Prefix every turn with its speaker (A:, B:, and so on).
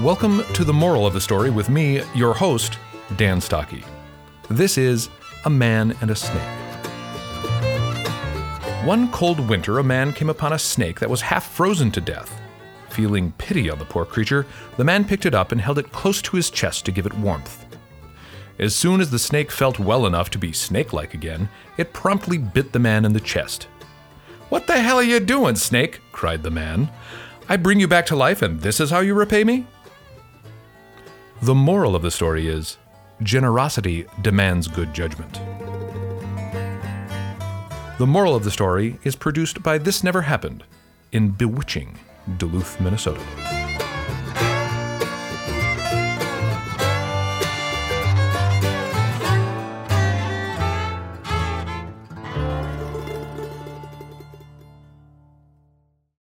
A: Welcome to the moral of the story with me, your host, Dan Stocky. This is A Man and a Snake. One cold winter, a man came upon a snake that was half frozen to death. Feeling pity on the poor creature, the man picked it up and held it close to his chest to give it warmth. As soon as the snake felt well enough to be snake like again, it promptly bit the man in the chest. What the hell are you doing, snake? cried the man. I bring you back to life, and this is how you repay me? The moral of the story is generosity demands good judgment. The moral of the story is produced by This Never Happened in bewitching Duluth, Minnesota.